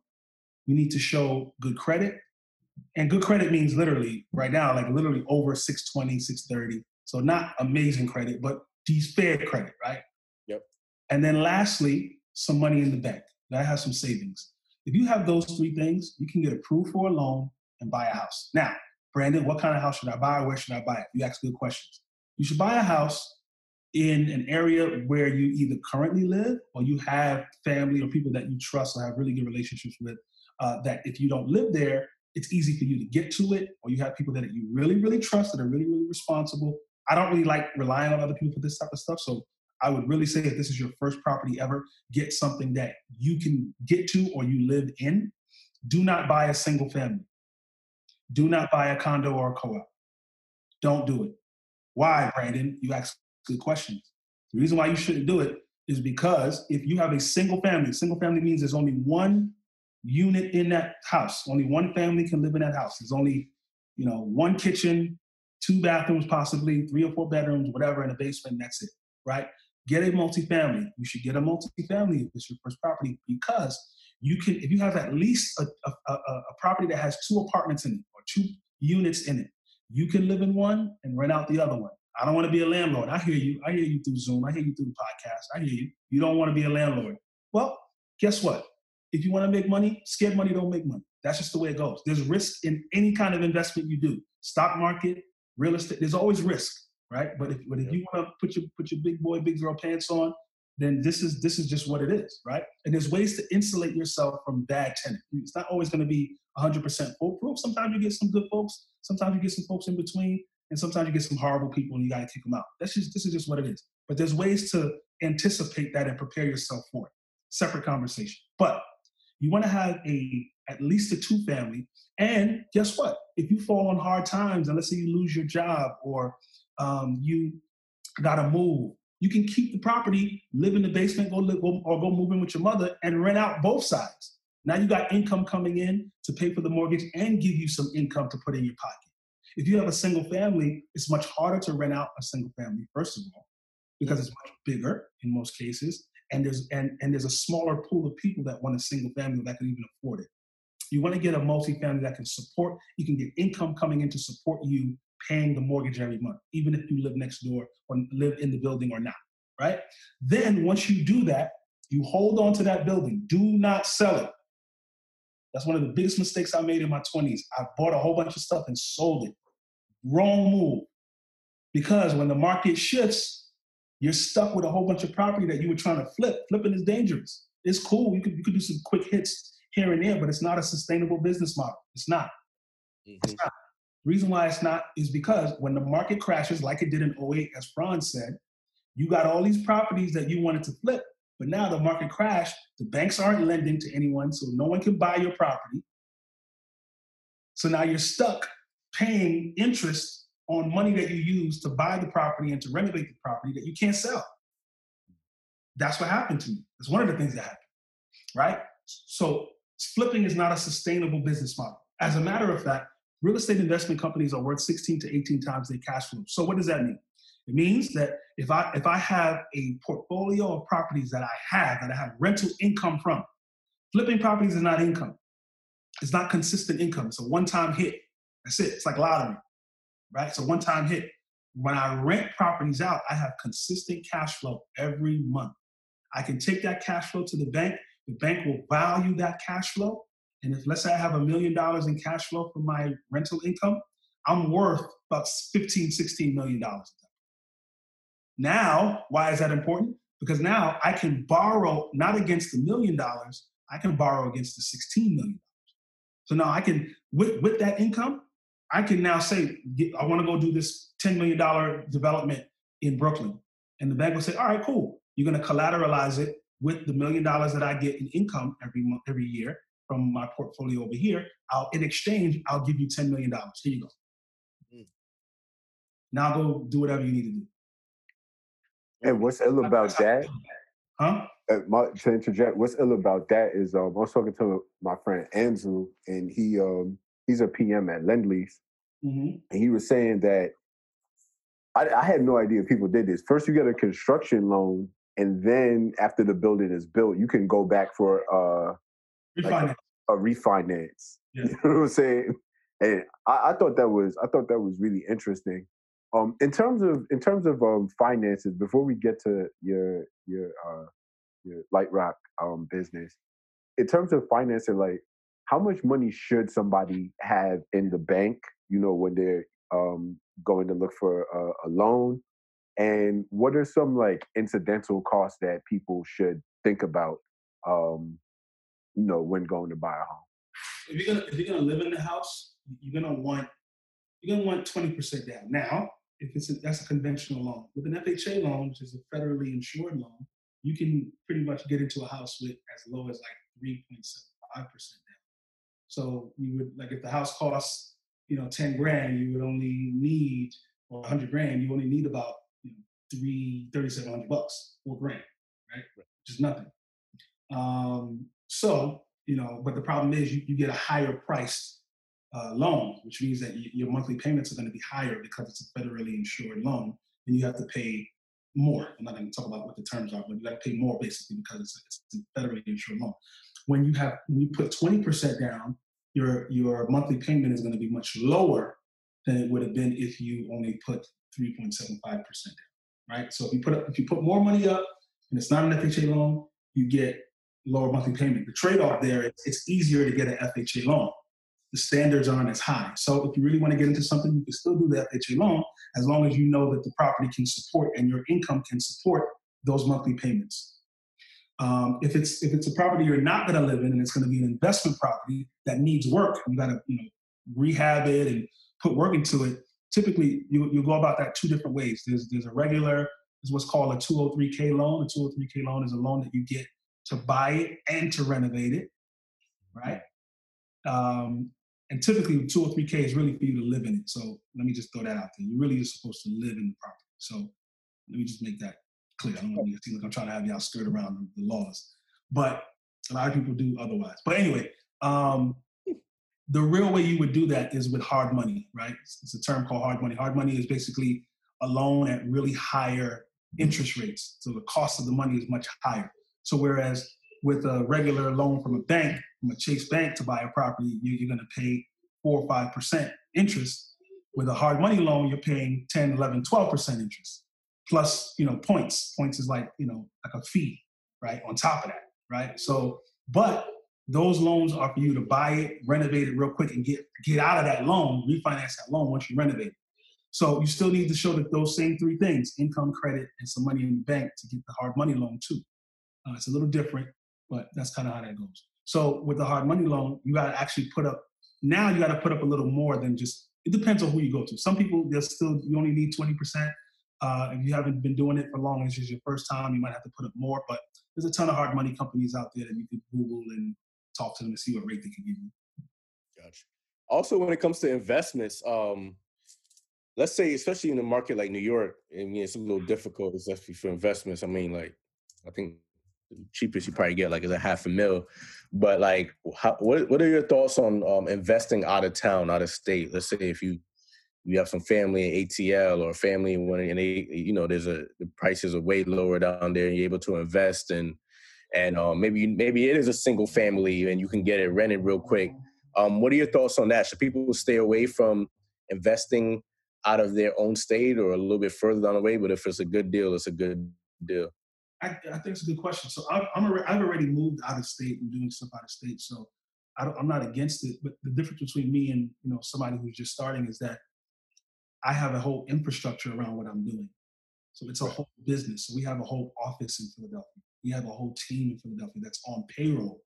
you need to show good credit, and good credit means literally right now, like literally over 620, 630. So not amazing credit, but these fair credit, right? Yep. And then lastly, some money in the bank. That has some savings. If you have those three things, you can get approved for a loan and buy a house. Now, Brandon, what kind of house should I buy? Where should I buy it? You ask good questions. You should buy a house in an area where you either currently live or you have family or people that you trust or have really good relationships with. Uh, that if you don't live there, it's easy for you to get to it, or you have people that you really, really trust that are really, really responsible. I don't really like relying on other people for this type of stuff. So I would really say if this is your first property ever, get something that you can get to or you live in. Do not buy a single family. Do not buy a condo or a co-op. Don't do it. Why, Brandon? You ask good questions. The reason why you shouldn't do it is because if you have a single family, single family means there's only one unit in that house. Only one family can live in that house. There's only, you know, one kitchen, two bathrooms, possibly three or four bedrooms, whatever, in a basement. that's it, right? Get a multifamily. You should get a multifamily if it's your first property because you can, if you have at least a, a, a, property that has two apartments in it or two units in it, you can live in one and rent out the other one. I don't want to be a landlord. I hear you. I hear you through Zoom. I hear you through the podcast. I hear you. You don't want to be a landlord. Well, guess what? If you want to make money, scared money don't make money. That's just the way it goes. There's risk in any kind of investment you do. Stock market, real estate. There's always risk, right? But if but if you want to put your put your big boy, big girl pants on, then this is this is just what it is, right? And there's ways to insulate yourself from bad tenants. It's not always going to be 100% foolproof. Sometimes you get some good folks. Sometimes you get some folks in between, and sometimes you get some horrible people, and you got to kick them out. That's just this is just what it is. But there's ways to anticipate that and prepare yourself for it. Separate conversation. But you want to have a at least a two family. And guess what? If you fall on hard times, and let's say you lose your job or um, you got to move, you can keep the property, live in the basement, go live, or go move in with your mother, and rent out both sides. Now you got income coming in to pay for the mortgage and give you some income to put in your pocket. If you have a single family, it's much harder to rent out a single family, first of all, because it's much bigger in most cases, and there's and, and there's a smaller pool of people that want a single family that can even afford it. You want to get a multifamily that can support, you can get income coming in to support you paying the mortgage every month, even if you live next door or live in the building or not, right? Then once you do that, you hold on to that building. Do not sell it. That's one of the biggest mistakes I made in my 20s. I bought a whole bunch of stuff and sold it. Wrong move. Because when the market shifts, you're stuck with a whole bunch of property that you were trying to flip. Flipping is dangerous. It's cool. You could, you could do some quick hits here and there, but it's not a sustainable business model. It's not. Mm-hmm. It's not. Reason why it's not is because when the market crashes, like it did in 08, as Franz said, you got all these properties that you wanted to flip, but now the market crashed. The banks aren't lending to anyone, so no one can buy your property. So now you're stuck paying interest on money that you use to buy the property and to renovate the property that you can't sell. That's what happened to me. That's one of the things that happened, right? So flipping is not a sustainable business model. As a matter of fact, real estate investment companies are worth 16 to 18 times their cash flow. So what does that mean? It means that if I if I have a portfolio of properties that I have that I have rental income from, flipping properties is not income. It's not consistent income. It's a one-time hit. That's it. It's like lottery, right? It's a one-time hit. When I rent properties out, I have consistent cash flow every month. I can take that cash flow to the bank. The bank will value that cash flow and if let's say I have a million dollars in cash flow from my rental income, I'm worth about 15, 16 million dollars. Now, why is that important? Because now I can borrow not against the million dollars, I can borrow against the 16 million dollars. So now I can, with, with that income, I can now say, I want to go do this $10 million development in Brooklyn. And the bank will say, all right, cool. You're going to collateralize it with the million dollars that I get in income every month, every year from my portfolio over here. I'll in exchange, I'll give you $10 million. Here you go. Mm. Now go do whatever you need to do. And what's ill about that? Huh? Uh, my, to interject, what's ill about that is um, I was talking to my friend Andrew, and he um, he's a PM at Lendlease, mm-hmm. and he was saying that I, I, had no idea people did this. First, you get a construction loan, and then after the building is built, you can go back for uh, refinance. Like a, a, refinance. <laughs> Yeah. You know what I'm saying? And I, I, thought that was I thought that was really interesting. Um, in terms of in terms of um, finances, before we get to your your uh, your Light Rock um, business, in terms of financing, like how much money should somebody have in the bank, you know, when they're um, going to look for a, a loan? And what are some like incidental costs that people should think about, um, you know, when going to buy a home? If you're gonna if you're gonna live in the house, you're gonna want you're gonna want 20% down. Now, if it's a, that's a conventional loan, with an FHA loan, which is a federally insured loan, you can pretty much get into a house with as low as like 3.75% so you would like if the house costs you know ten grand, you would only need or hundred grand, you only need about you know three thirty seven hundred bucks, four grand, right? Which is nothing. Um, so, you know, but the problem is you, you get a higher priced uh, loan, which means that you, your monthly payments are going to be higher because it's a federally insured loan, and you have to pay more. I'm not going to talk about what the terms are, but you got to pay more basically because it's, it's a federally insured loan. When you have when you put 20% down, your your monthly payment is going to be much lower than it would have been if you only put 3.75% down, right? So if you put up, if you put more money up and it's not an FHA loan, you get lower monthly payment. The trade-off there is it's easier to get an FHA loan. The standards aren't as high. So if you really want to get into something, you can still do the FHA loan as long as you know that the property can support and your income can support those monthly payments. Um, if it's if it's a property you're not going to live in and it's going to be an investment property that needs work, you got to you know rehab it and put work into it. Typically, you you go about that two different ways. There's there's a regular is what's called a 203k loan. A 203k loan is a loan that you get to buy it and to renovate it, right? Um, and typically, 203k is really for you to live in it. So let me just throw that out there. You really are supposed to live in the property. So let me just make that clear. I don't want to seem like I'm trying to have y'all skirt around the laws, but a lot of people do otherwise. But anyway, um, the real way you would do that is with hard money, right? It's a term called hard money. Hard money is basically a loan at really higher interest rates. So the cost of the money is much higher. So whereas with a regular loan from a bank, from a Chase Bank to buy a property, you're going to pay four or five percent interest. With a hard money loan, you're paying 10, 11, 12 percent interest plus you know points. Points is like you know like a fee, right? On top of that, right? So, but those loans are for you to buy it, renovate it real quick, and get get out of that loan, refinance that loan once you renovate it. So you still need to show that those same three things: income, credit, and some money in the bank to get the hard money loan too. Uh, it's a little different, but that's kind of how that goes. So with the hard money loan, you got to actually put up. Now you got to put up a little more than just. It depends on who you go to. Some people they'll still you only need twenty percent. Uh, if you haven't been doing it for long, this is your first time, you might have to put up more. But there's a ton of hard money companies out there that you can Google and talk to them to see what rate they can give you. Gotcha. Also, when it comes to investments, um, let's say, especially in a market like New York, I mean, it's a little difficult, especially for investments. I mean, like, I think the cheapest you probably get like is a half a mil. But like, how, what what are your thoughts on um, investing out of town, out of state? Let's say if you you have some family in ATL or family one, and they, you know, there's a the prices are way lower down there, and you're able to invest and and um, maybe maybe it is a single family and you can get it rented real quick. Um, what are your thoughts on that? Should people stay away from investing out of their own state or a little bit further down the way? But if it's a good deal, it's a good deal. I, I think it's a good question. So I'm, I'm already, I've already moved out of state and doing stuff out of state. So I am not against it. But the difference between me and you know somebody who's just starting is that I have a whole infrastructure around what I'm doing. So it's a whole business. So we have a whole office in Philadelphia. We have a whole team in Philadelphia that's on payroll.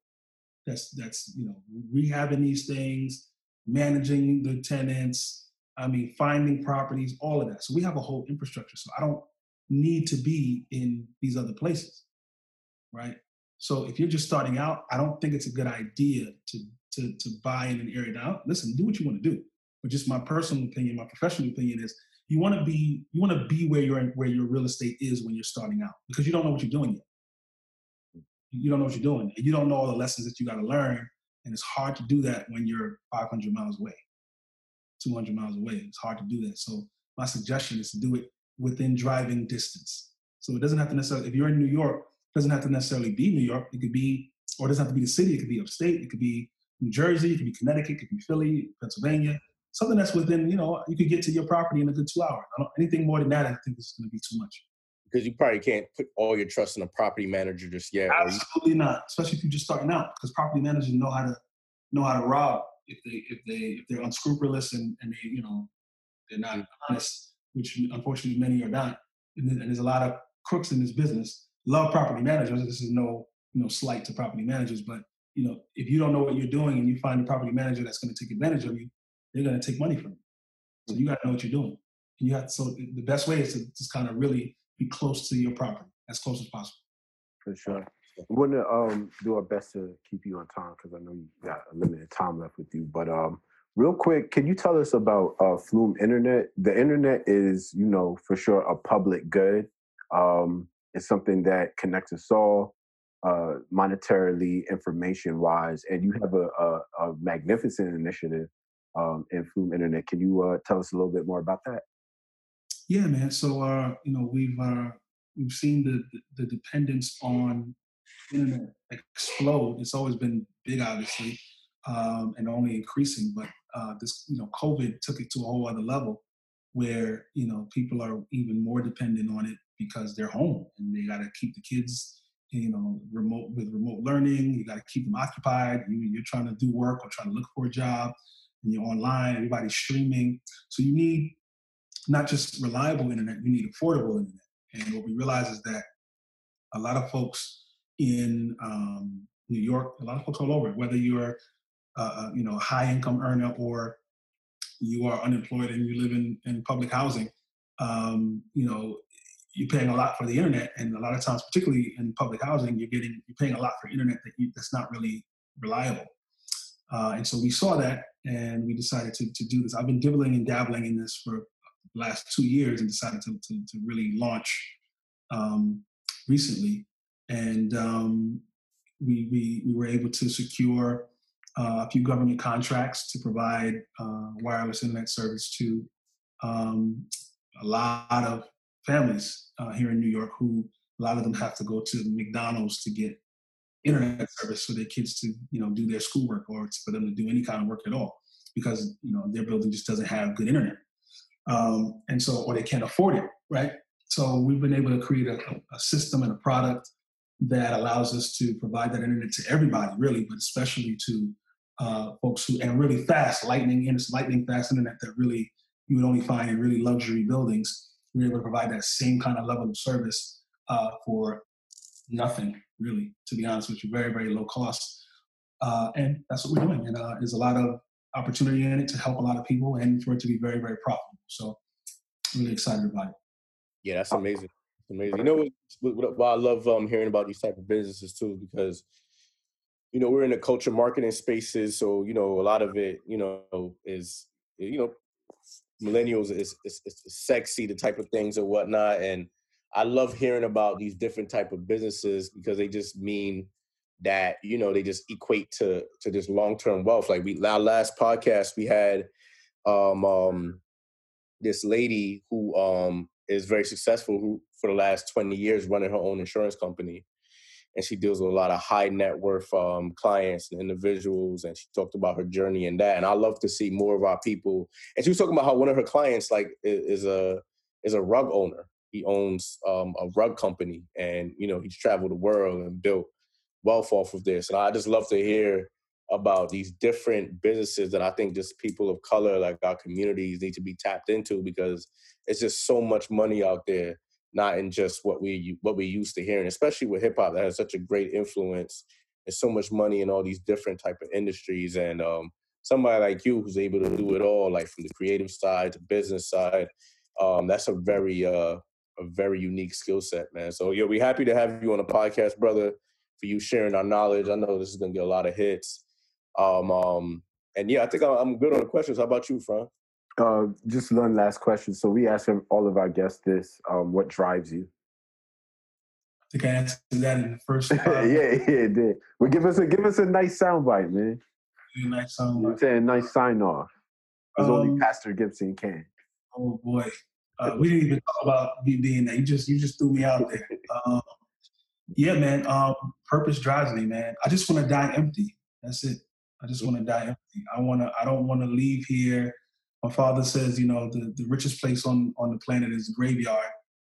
That's that's you know rehabbing these things, managing the tenants. I mean, finding properties, all of that. So we have a whole infrastructure. So I don't need to be in these other places, right? So if you're just starting out, I don't think it's a good idea to to to buy in an area. Now, listen, do what you want to do but just my personal opinion, my professional opinion is you want to be you want to be where your where your real estate is when you're starting out because you don't know what you're doing yet. You don't know what you're doing. And you don't know all the lessons that you got to learn, and it's hard to do that when you're 500 miles away, 200 miles away. It's hard to do that. So my suggestion is to do it within driving distance. So it doesn't have to necessarily if you're in New York, it doesn't have to necessarily be New York. It could be, or it doesn't have to be the city. It could be upstate. It could be New Jersey. It could be Connecticut. It could be Philly, Pennsylvania something that's within, you know, you could get to your property in a good two hours. anything more than that, I think is going to be too much. Because you probably can't put all your trust in a property manager just yet. Absolutely you- not, especially if you're just starting out. Because property managers know how to know how to rob if they if they if they're unscrupulous and, and they you know they're not honest, which unfortunately many are not. And, and there's a lot of crooks in this business. Love property managers. This is no you know slight to property managers, but you know if you don't know what you're doing and you find a property manager that's going to take advantage of you, they're going to take money from you. So you got to know what you're doing. And you have to, so the best way is to just kind of really be close to your property, as close as possible. For sure. We want to um, do our best to keep you on time because I know you got a limited time left with you. But um, real quick, can you tell us about uh, Flume Internet? The internet is, you know, for sure a public good. Um, it's something that connects us all uh, monetarily, information wise, and you have a, a, a magnificent initiative um, and Flume Internet. Can you uh, tell us a little bit more about that? Yeah, man. So uh, you know we've uh, we've seen the the dependence on internet explode. It's always been big, obviously, um, and only increasing. But uh, this you know COVID took it to a whole other level where you know people are even more dependent on it because they're home and they got to keep the kids you know remote with remote learning you got to keep them occupied you, you're trying to do work or trying to look for a job you're online, everybody's streaming. So you need not just reliable internet, you need affordable internet. And what we realize is that a lot of folks in um, New York, a lot of folks all over, whether you're uh, you know a high income earner or you are unemployed and you live in, in public housing, um, you know, you're paying a lot for the internet, and a lot of times, particularly in public housing, you're getting you're paying a lot for internet that you, that's not really reliable. Uh, and so we saw that and we decided to, to do this. I've been dibbling and dabbling in this for the last two years and decided to, to, to really launch um, recently. And um, we, we, we were able to secure uh, a few government contracts to provide uh, wireless internet service to um, a lot of families uh, here in New York who a lot of them have to go to McDonald's to get internet service for their kids to you know do their schoolwork or for them to do any kind of work at all because you know their building just doesn't have good internet. Um, and so or they can't afford it right? So we've been able to create a, a system and a product that allows us to provide that internet to everybody really but especially to uh, folks who and really fast lightning and it's lightning fast internet that really you would only find in really luxury buildings. We're able to provide that same kind of level of service uh, for nothing really to be honest with you very very low cost. Uh, and that's what we're doing. And uh, there's a lot of opportunity in it to help a lot of people and for it to be very very profitable. So really excited about it. Yeah that's amazing. Amazing. You know what, what i love um, hearing about these type of businesses too because you know we're in the culture marketing spaces so you know a lot of it you know is you know millennials is, is, is sexy the type of things or whatnot and I love hearing about these different type of businesses because they just mean that you know they just equate to to this long term wealth. Like we our last podcast we had um, um this lady who um is very successful who for the last 20 years running her own insurance company. And she deals with a lot of high net worth um, clients and individuals and she talked about her journey and that. And i love to see more of our people. And she was talking about how one of her clients like is a is a rug owner he owns um, a rug company, and you know he's traveled the world and built wealth off of this. And I just love to hear about these different businesses that I think just people of color, like our communities, need to be tapped into because it's just so much money out there, not in just what we what we used to hearing, especially with hip hop that has such a great influence. There's so much money in all these different type of industries, and um, somebody like you who's able to do it all, like from the creative side to business side, um, that's a very uh, a very unique skill set, man. So yeah, we're happy to have you on the podcast, brother, for you sharing our knowledge. I know this is gonna get a lot of hits. Um, um and yeah, I think I'm good on the questions. How about you, Frank? Uh, just one last question. So we ask all of our guests this: um, What drives you? I think I answered that in the first. <laughs> yeah, yeah, it did. Well, give us a give us a nice soundbite, man. A nice soundbite. Say a nice sign off. Because um, only Pastor Gibson can. Oh boy. Uh, we didn't even talk about me being there. You just you just threw me out there. Um, yeah, man. Um, purpose drives me, man. I just want to die empty. That's it. I just want to die empty. I want to. I don't want to leave here. My father says, you know, the, the richest place on on the planet is the graveyard.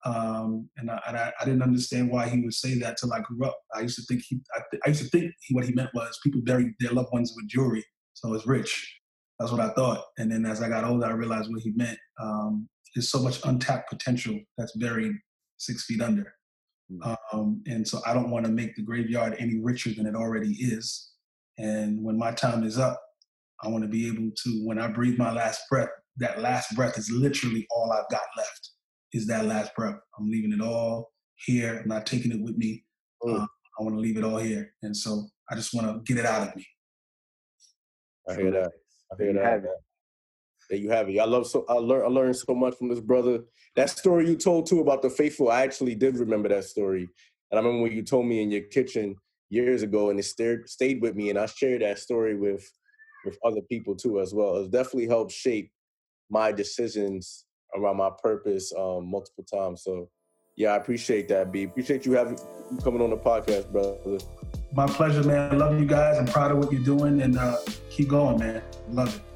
Um, and I, and I, I, didn't understand why he would say that till I grew up. I used to think he, I, th- I used to think he, what he meant was people bury their loved ones with jewelry, so it's rich. That's what I thought. And then as I got older, I realized what he meant. Um, there's so much untapped potential that's buried six feet under. Mm. Um, and so I don't want to make the graveyard any richer than it already is. And when my time is up, I want to be able to, when I breathe my last breath, that last breath is literally all I've got left is that last breath. I'm leaving it all here. I'm not taking it with me. Mm. Uh, I want to leave it all here. And so I just want to get it out of me. I hear that. I hear that there you have it. I love so I learned I learned so much from this brother. That story you told too about the faithful, I actually did remember that story. And I remember when you told me in your kitchen years ago, and it stayed stayed with me. And I shared that story with with other people too as well. It definitely helped shape my decisions around my purpose um, multiple times. So yeah, I appreciate that, B. Appreciate you having coming on the podcast, brother. My pleasure, man. I love you guys. I'm proud of what you're doing, and uh, keep going, man. Love it.